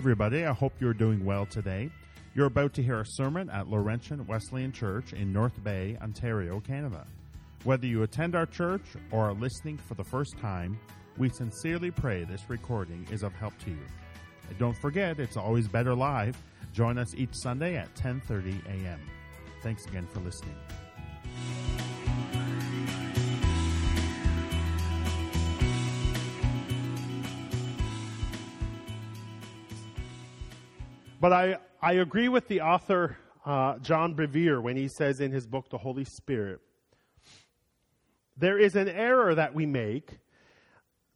everybody. I hope you're doing well today. You're about to hear a sermon at Laurentian Wesleyan Church in North Bay, Ontario, Canada. Whether you attend our church or are listening for the first time, we sincerely pray this recording is of help to you. And don't forget, it's always better live. Join us each Sunday at 10:30 a.m. Thanks again for listening. But I, I agree with the author, uh, John Bevere, when he says in his book, The Holy Spirit, there is an error that we make.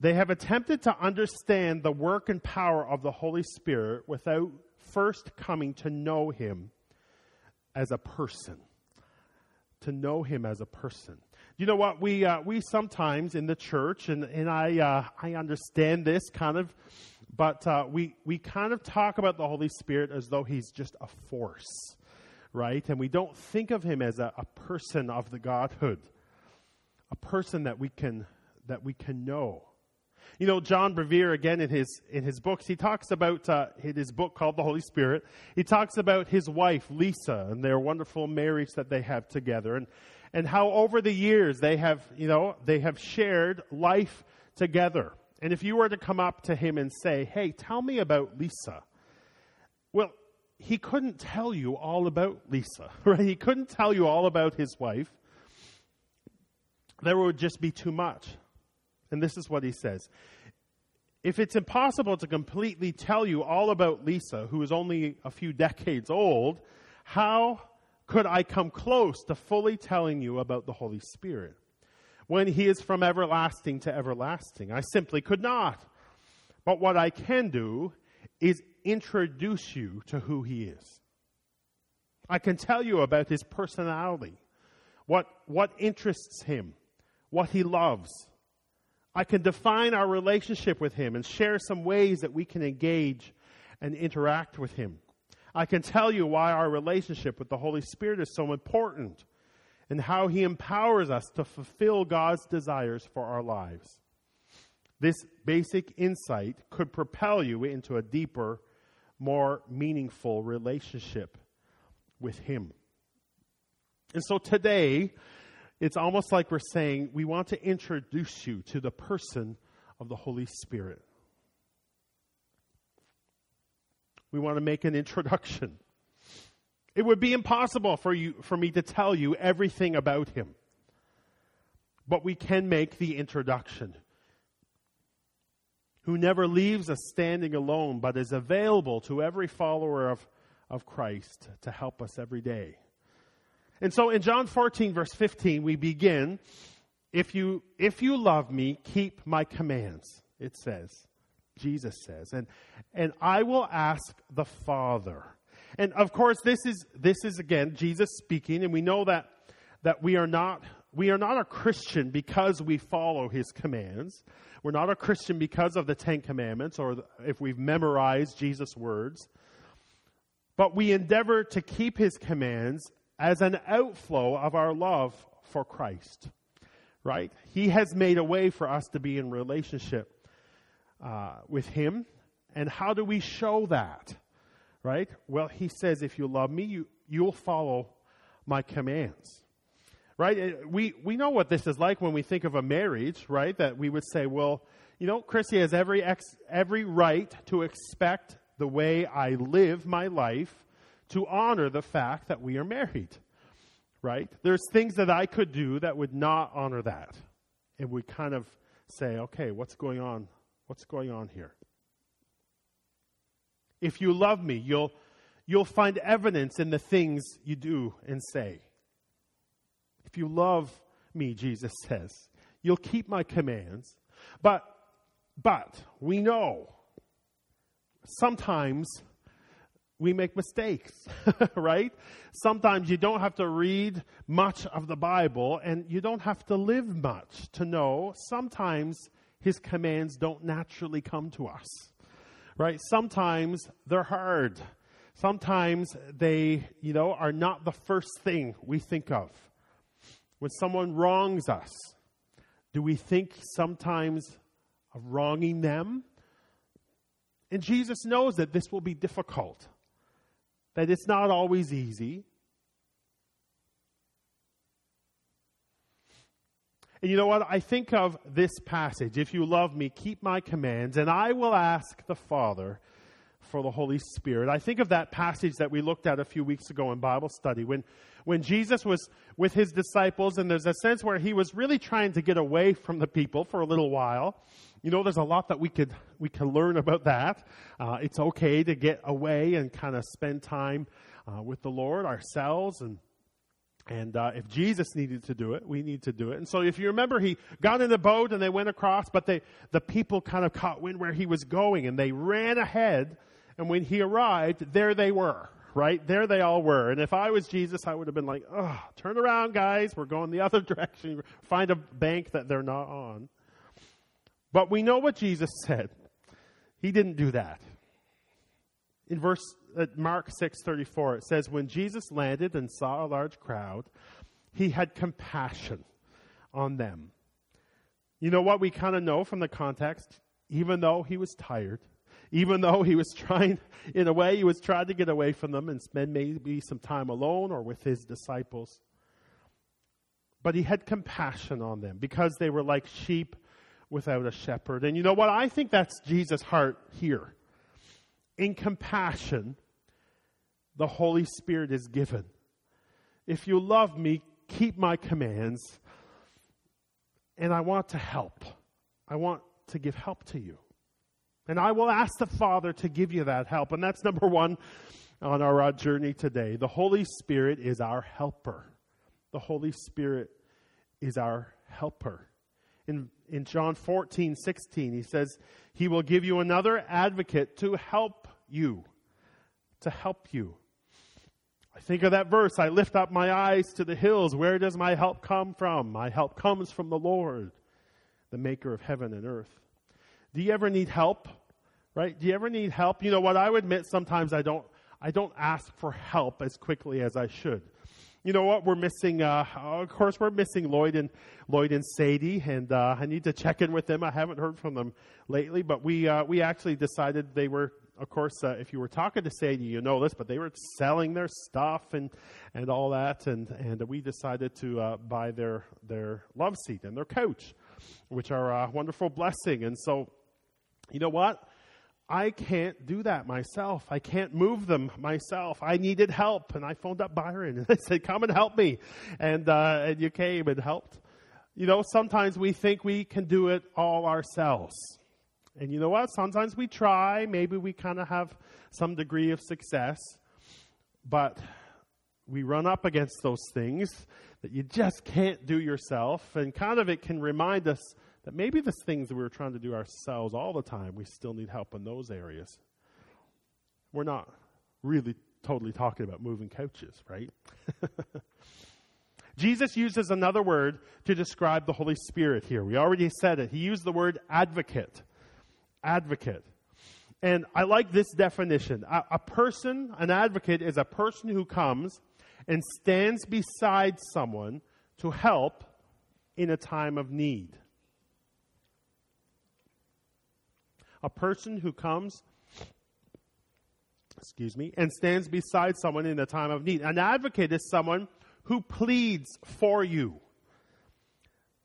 They have attempted to understand the work and power of the Holy Spirit without first coming to know him as a person. To know him as a person. You know what? We, uh, we sometimes in the church, and, and I, uh, I understand this kind of but uh, we, we kind of talk about the Holy Spirit as though he's just a force, right? And we don't think of him as a, a person of the Godhood, a person that we can, that we can know. You know, John Bevere, again, in his, in his books, he talks about, uh, in his book called The Holy Spirit, he talks about his wife, Lisa, and their wonderful marriage that they have together, and, and how over the years they have, you know, they have shared life together. And if you were to come up to him and say, Hey, tell me about Lisa, well, he couldn't tell you all about Lisa, right? He couldn't tell you all about his wife. There would just be too much. And this is what he says. If it's impossible to completely tell you all about Lisa, who is only a few decades old, how could I come close to fully telling you about the Holy Spirit? When he is from everlasting to everlasting. I simply could not. But what I can do is introduce you to who he is. I can tell you about his personality, what, what interests him, what he loves. I can define our relationship with him and share some ways that we can engage and interact with him. I can tell you why our relationship with the Holy Spirit is so important and how He empowers us to fulfill God's desires for our lives. This basic insight could propel you into a deeper, more meaningful relationship with Him. And so today, it's almost like we're saying we want to introduce you to the person of the Holy Spirit. We want to make an introduction. It would be impossible for you, for me to tell you everything about him. But we can make the introduction. Who never leaves us standing alone, but is available to every follower of, of Christ to help us every day. And so in John 14, verse 15, we begin, if you, if you love me, keep my commands, it says. Jesus says. And, and I will ask the Father and of course, this is, this is again Jesus speaking, and we know that, that we, are not, we are not a Christian because we follow his commands. We're not a Christian because of the Ten Commandments or if we've memorized Jesus' words. But we endeavor to keep his commands as an outflow of our love for Christ. Right? He has made a way for us to be in relationship uh, with him. And how do we show that? Right? Well, he says, if you love me, you, you'll follow my commands. Right? We, we know what this is like when we think of a marriage, right? That we would say, well, you know, Chrissy has every, ex, every right to expect the way I live my life to honor the fact that we are married. Right? There's things that I could do that would not honor that. And we kind of say, okay, what's going on? What's going on here? If you love me, you'll, you'll find evidence in the things you do and say. If you love me, Jesus says, you'll keep my commands. But, but, we know sometimes we make mistakes, right? Sometimes you don't have to read much of the Bible and you don't have to live much to know sometimes his commands don't naturally come to us right? Sometimes they're hard. Sometimes they, you know, are not the first thing we think of. When someone wrongs us, do we think sometimes of wronging them? And Jesus knows that this will be difficult, that it's not always easy. And you know what? I think of this passage If you love me, keep my commands, and I will ask the Father for the Holy Spirit. I think of that passage that we looked at a few weeks ago in Bible study when, when Jesus was with his disciples, and there's a sense where he was really trying to get away from the people for a little while. You know, there's a lot that we could we can learn about that. Uh, it's okay to get away and kind of spend time uh, with the Lord ourselves and and uh, if Jesus needed to do it, we need to do it. And so, if you remember, he got in the boat and they went across, but they, the people kind of caught wind where he was going and they ran ahead. And when he arrived, there they were, right? There they all were. And if I was Jesus, I would have been like, oh, turn around, guys. We're going the other direction. Find a bank that they're not on. But we know what Jesus said. He didn't do that. In verse uh, Mark 6:34 it says when Jesus landed and saw a large crowd, he had compassion on them. You know what we kind of know from the context? Even though he was tired, even though he was trying, in a way, he was trying to get away from them and spend maybe some time alone or with his disciples. But he had compassion on them because they were like sheep without a shepherd. And you know what? I think that's Jesus' heart here. In compassion, the Holy Spirit is given. If you love me, keep my commands. And I want to help. I want to give help to you. And I will ask the Father to give you that help. And that's number one on our uh, journey today. The Holy Spirit is our helper. The Holy Spirit is our helper. In, in John 14, 16, he says, He will give you another advocate to help you. To help you. I think of that verse I lift up my eyes to the hills. Where does my help come from? My help comes from the Lord, the maker of heaven and earth. Do you ever need help? Right? Do you ever need help? You know what? I would admit sometimes I don't, I don't ask for help as quickly as I should. You know what? We're missing, uh, of course, we're missing Lloyd and, Lloyd and Sadie, and, uh, I need to check in with them. I haven't heard from them lately, but we, uh, we actually decided they were of course, uh, if you were talking to Sadie, you know this, but they were selling their stuff and, and all that, and, and we decided to uh, buy their, their love seat and their couch, which are a wonderful blessing. And so, you know what? I can't do that myself. I can't move them myself. I needed help, and I phoned up Byron and I said, "Come and help me," and uh, and you came and helped. You know, sometimes we think we can do it all ourselves. And you know what? Sometimes we try, maybe we kind of have some degree of success, but we run up against those things that you just can't do yourself. And kind of it can remind us that maybe the things that we were trying to do ourselves all the time, we still need help in those areas. We're not really totally talking about moving couches, right? Jesus uses another word to describe the Holy Spirit here. We already said it. He used the word advocate advocate. And I like this definition. A, a, person, an advocate, is a person who comes and stands beside someone to help in a time of need. A person who comes, excuse me, and stands beside someone in a time of need. An advocate is someone who pleads for you.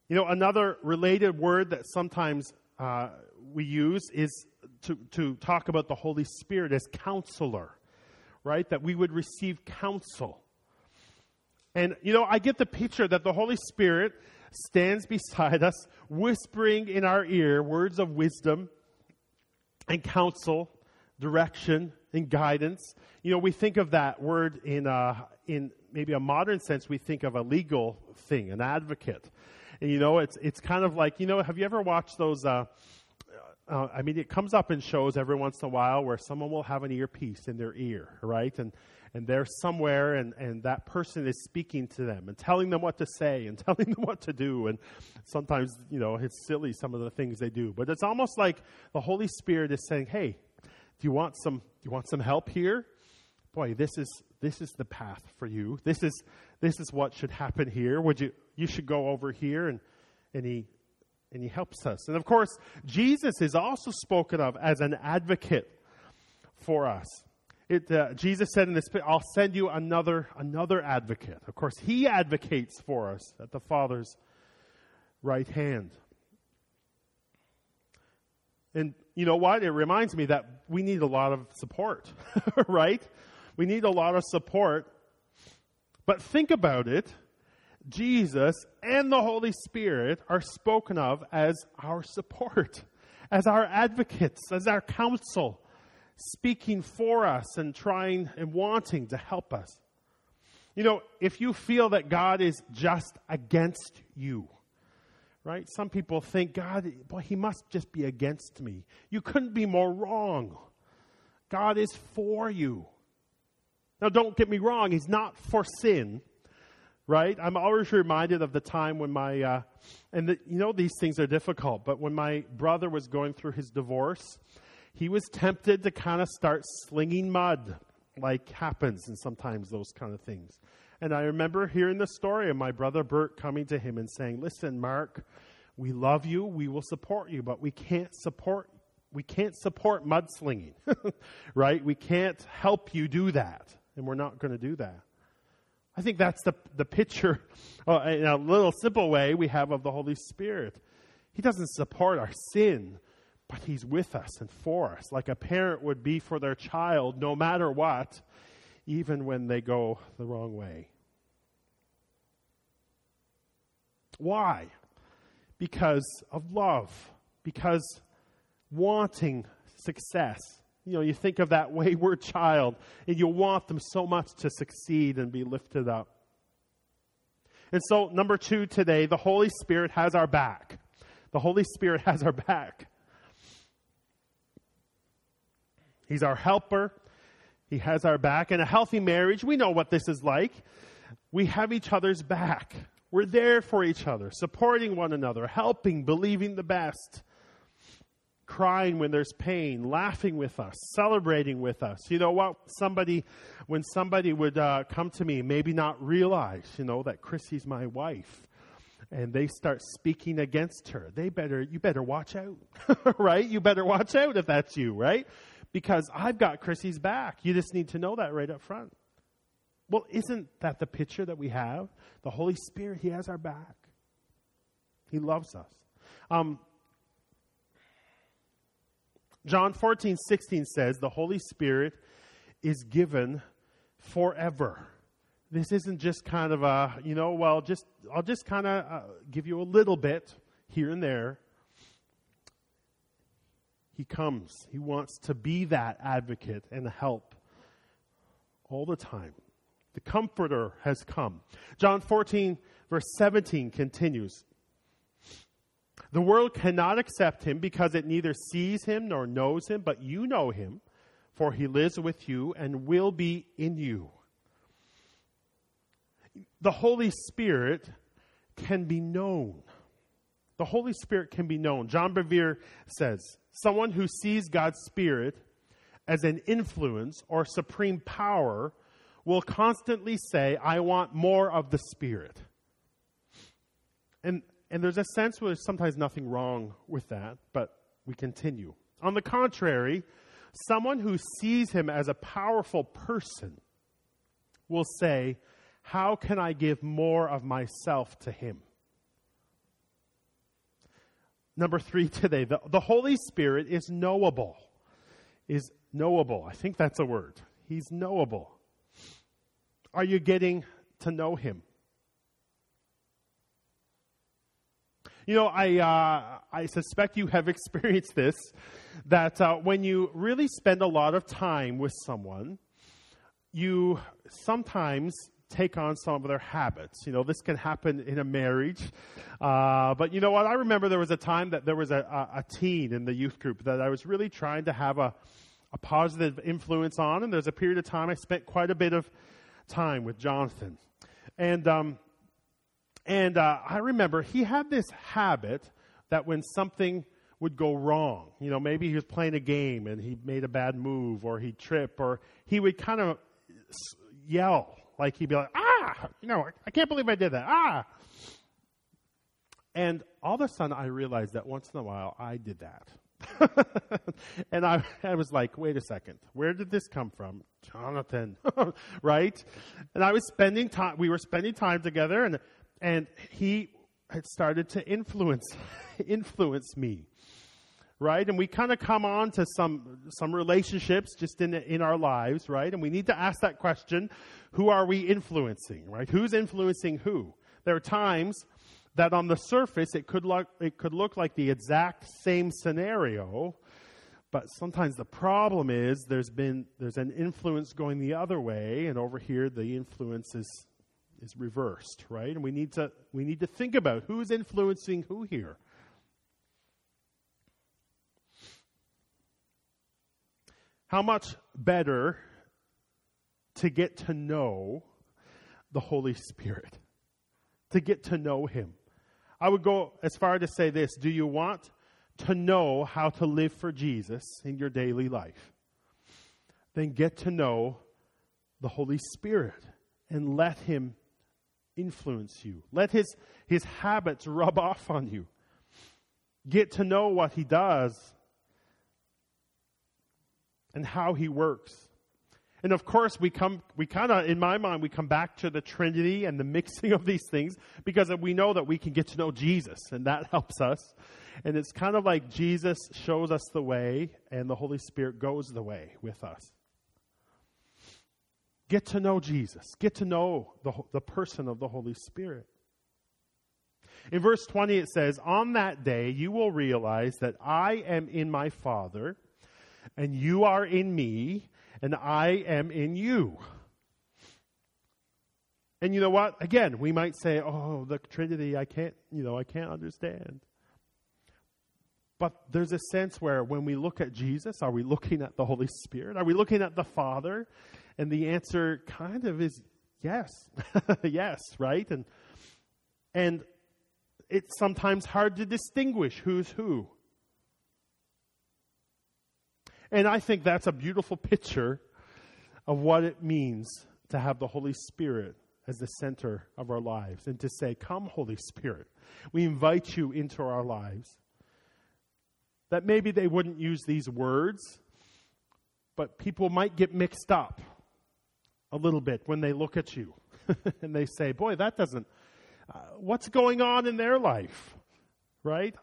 You know, another related word that sometimes uh, we use is to, to talk about the Holy Spirit as counselor, right? That we would receive counsel. And, you know, I get the picture that the Holy Spirit stands beside us, whispering in our ear words of wisdom and counsel, direction and guidance. You know, we think of that word in, uh, in maybe a modern sense, we think of a legal thing, an advocate. And, you know, it's, it's kind of like, you know, have you ever watched those, uh, uh, I mean, it comes up in shows every once in a while where someone will have an earpiece in their ear, right? And and they're somewhere, and and that person is speaking to them and telling them what to say and telling them what to do. And sometimes, you know, it's silly some of the things they do, but it's almost like the Holy Spirit is saying, "Hey, do you want some? Do you want some help here? Boy, this is this is the path for you. This is this is what should happen here. Would you? You should go over here." And and he and he helps us. And of course, Jesus is also spoken of as an advocate for us. It, uh, Jesus said in this, I'll send you another, another advocate. Of course, he advocates for us at the Father's right hand. And you know what? It reminds me that we need a lot of support, right? We need a lot of support. But think about it. Jesus and the Holy Spirit are spoken of as our support, as our advocates, as our counsel, speaking for us and trying and wanting to help us. You know, if you feel that God is just against you, right? Some people think, God, boy, he must just be against me. You couldn't be more wrong. God is for you. Now, don't get me wrong, he's not for sin, right? I'm always reminded of the time when my, uh, and the, you know, these things are difficult, but when my brother was going through his divorce, he was tempted to kind of start slinging mud, like happens and sometimes those kind of things. And I remember hearing the story of my brother Bert coming to him and saying, Listen, Mark, we love you, we will support you, but we can't support we can't support mudslinging, right? We can't help you do that, and we're not going to do that. I think that's the, the picture, uh, in a little simple way, we have of the Holy Spirit. He doesn't support our sin, but He's with us and for us, like a parent would be for their child, no matter what, even when they go the wrong way. Why? Because of love, because wanting success. You know, you think of that wayward child, and you want them so much to succeed and be lifted up. And so, number two today, the Holy Spirit has our back. The Holy Spirit has our back. He's our helper. He has our back. In a healthy marriage, we know what this is like. We have each other's back. We're there for each other, supporting one another, helping, believing the best crying when there's pain, laughing with us, celebrating with us. You know what? Somebody, when somebody would uh, come to me, maybe not realize, you know, that Chrissy's my wife, and they start speaking against her, they better, you better watch out, right? You better watch out if that's you, right? Because I've got Chrissy's back. You just need to know that right up front. Well, isn't that the picture that we have? The Holy Spirit, He has our back. He loves us. Um, John 14, 16 says, The Holy Spirit is given forever. This isn't just kind of a, you know, well, just I'll just kind of uh, give you a little bit here and there. He comes. He wants to be that advocate and help all the time. The Comforter has come. John 14, verse 17 continues. The world cannot accept him because it neither sees him nor knows him, but you know him, for he lives with you and will be in you. The Holy Spirit can be known. The Holy Spirit can be known. John Bevere says, someone who sees God's Spirit as an influence or supreme power will constantly say, I want more of the Spirit. And and there's a sense where there's sometimes nothing wrong with that, but we continue. On the contrary, someone who sees him as a powerful person will say, How can I give more of myself to him? Number three today, the, the Holy Spirit is knowable. Is knowable. I think that's a word. He's knowable. Are you getting to know him? You know, I, uh, I suspect you have experienced this that uh, when you really spend a lot of time with someone, you sometimes take on some of their habits. You know, this can happen in a marriage. Uh, but you know what? I remember there was a time that there was a, a, a, teen in the youth group that I was really trying to have a, a positive influence on. And there's a period of time I spent quite a bit of time with Jonathan. And um, and uh, I remember he had this habit that when something would go wrong, you know, maybe he was playing a game and he made a bad move or he'd trip or he would kind of yell, like he'd be like, ah, you know, I can't believe I did that, ah. And all of a sudden, I realized that once in a while, I did that. and I, I was like, wait a second, where did this come from? Jonathan, right? And I was spending time, we were spending time together, and, and he had started to influence, influence me. Right? And we kind of come on to some, some relationships just in, in our lives, right? And we need to ask that question, who are we influencing, right? Who's influencing who? There are times that on the surface it could look, it could look like the exact same scenario, but sometimes the problem is there's been there's an influence going the other way, and over here the influence is is reversed, right? And we need to we need to think about who's influencing who here. How much better to get to know the Holy Spirit, to get to know Him. I would go as far to say this Do you want to know how to live for Jesus in your daily life? Then get to know the Holy Spirit and let Him influence you. Let His, his habits rub off on you. Get to know what He does and how He works. And of course, we come, we kind of, in my mind, we come back to the Trinity and the mixing of these things because we know that we can get to know Jesus and that helps us. And it's kind of like Jesus shows us the way and the Holy Spirit goes the way with us. Get to know Jesus. Get to know the, the person of the Holy Spirit. In verse 20, it says, On that day you will realize that I am in my Father, and you are in me, and I am in you. And you know what? Again, we might say, "Oh, the Trinity, I can't, you know, I can't understand." But there's a sense where when we look at Jesus, are we looking at the Holy Spirit? Are we looking at the Father? And the answer kind of is yes. yes, right? And and it's sometimes hard to distinguish who's who. And I think that's a beautiful picture of what it means to have the Holy Spirit as the center of our lives and to say, Come, Holy Spirit. We invite you into our lives. That maybe they wouldn't use these words, but people might get mixed up a little bit when they look at you and they say, Boy, that doesn't, uh, what's going on in their life? Right?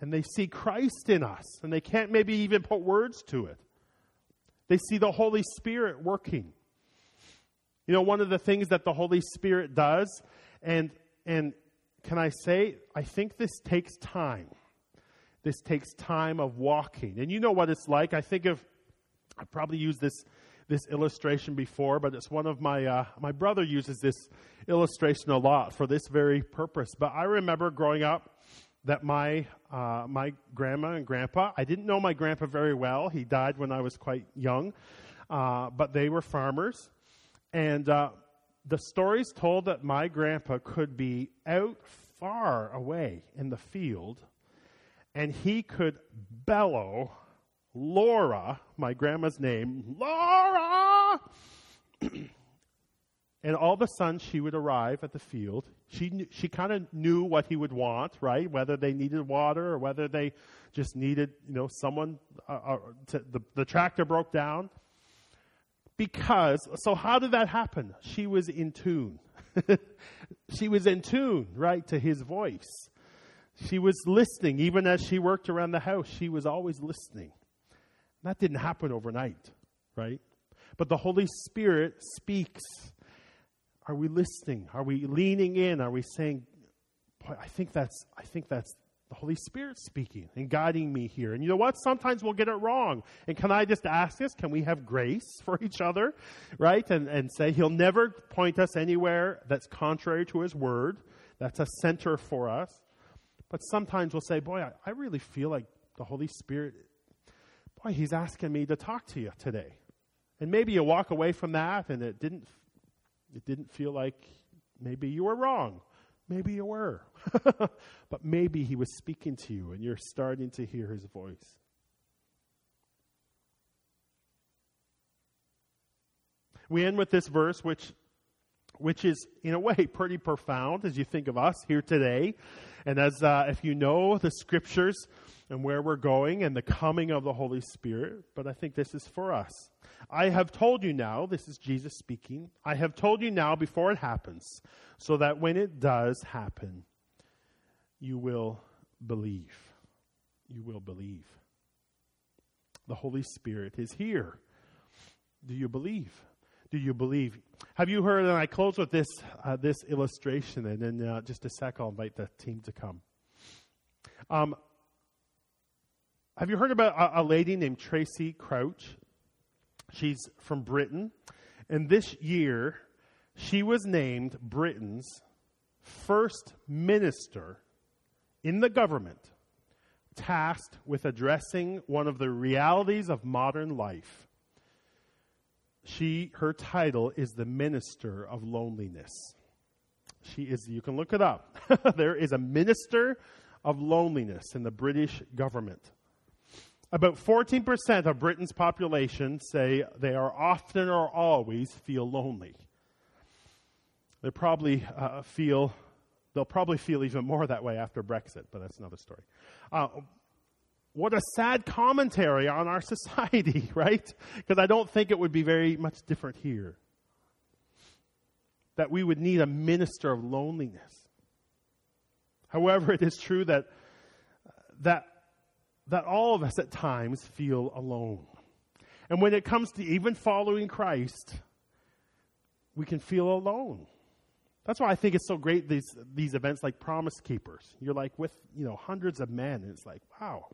and they see Christ in us, and they can't maybe even put words to it. They see the Holy Spirit working. You know, one of the things that the Holy Spirit does, and and can I say, I think this takes time. This takes time of walking. And you know what it's like. I think of I probably use this this illustration before, but it's one of my uh, my brother uses this illustration a lot for this very purpose. But I remember growing up that my uh, my grandma and grandpa. I didn't know my grandpa very well. He died when I was quite young, uh, but they were farmers, and uh, the stories told that my grandpa could be out far away in the field, and he could bellow, "Laura," my grandma's name, Laura. And all of a sudden, she would arrive at the field. She, she kind of knew what he would want, right? Whether they needed water or whether they just needed, you know, someone, uh, uh, to, the, the tractor broke down. Because, so how did that happen? She was in tune. she was in tune, right, to his voice. She was listening. Even as she worked around the house, she was always listening. That didn't happen overnight, right? But the Holy Spirit speaks are we listening? Are we leaning in? Are we saying, Boy, I think that's I think that's the Holy Spirit speaking and guiding me here. And you know what? Sometimes we'll get it wrong. And can I just ask this? Can we have grace for each other? Right? And, and say he'll never point us anywhere that's contrary to his word. That's a center for us. But sometimes we'll say, boy, I, I really feel like the Holy Spirit, boy, he's asking me to talk to you today. And maybe you walk away from that and it didn't it didn't feel like maybe you were wrong. Maybe you were. but maybe he was speaking to you and you're starting to hear his voice. We end with this verse, which which is, in a way, pretty profound as you think of us here today. And as uh, if you know the scriptures and where we're going and the coming of the Holy Spirit, but I think this is for us. I have told you now, this is Jesus speaking, I have told you now before it happens, so that when it does happen, you will believe. You will believe. The Holy Spirit is here. Do you believe? Do you believe? Have you heard? And I close with this uh, this illustration, and then uh, just a sec, I'll invite the team to come. Um, have you heard about a, a lady named Tracy Crouch? She's from Britain, and this year she was named Britain's first minister in the government tasked with addressing one of the realities of modern life. She, her title is the Minister of Loneliness. She is, you can look it up. there is a Minister of Loneliness in the British government. About 14% of Britain's population say they are often or always feel lonely. They probably uh, feel They'll probably feel even more that way after Brexit, but that's another story. Uh, what a sad commentary on our society, right? Because I don't think it would be very much different here. That we would need a minister of loneliness. However, it is true that, uh, that, that all of us at times feel alone. And when it comes to even following Christ, we can feel alone. That's why I think it's so great these these events like Promise Keepers. You're like with you know hundreds of men, and it's like wow,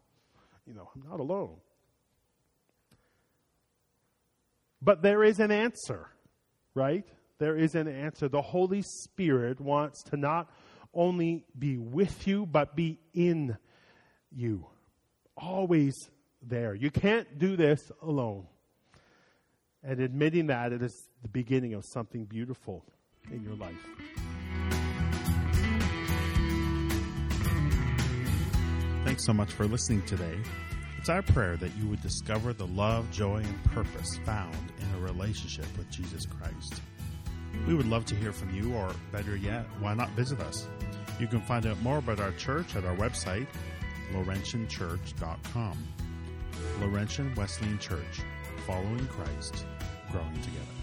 you know I'm not alone. But there is an answer, right? There is an answer. The Holy Spirit wants to not only be with you, but be in you. Always there. You can't do this alone. And admitting that, it is the beginning of something beautiful in your life. Thanks so much for listening today. It's our prayer that you would discover the love, joy, and purpose found in a relationship with Jesus Christ. We would love to hear from you, or better yet, why not visit us? You can find out more about our church at our website, laurentianchurch.com. Laurentian Wesleyan Church, following Christ, growing together.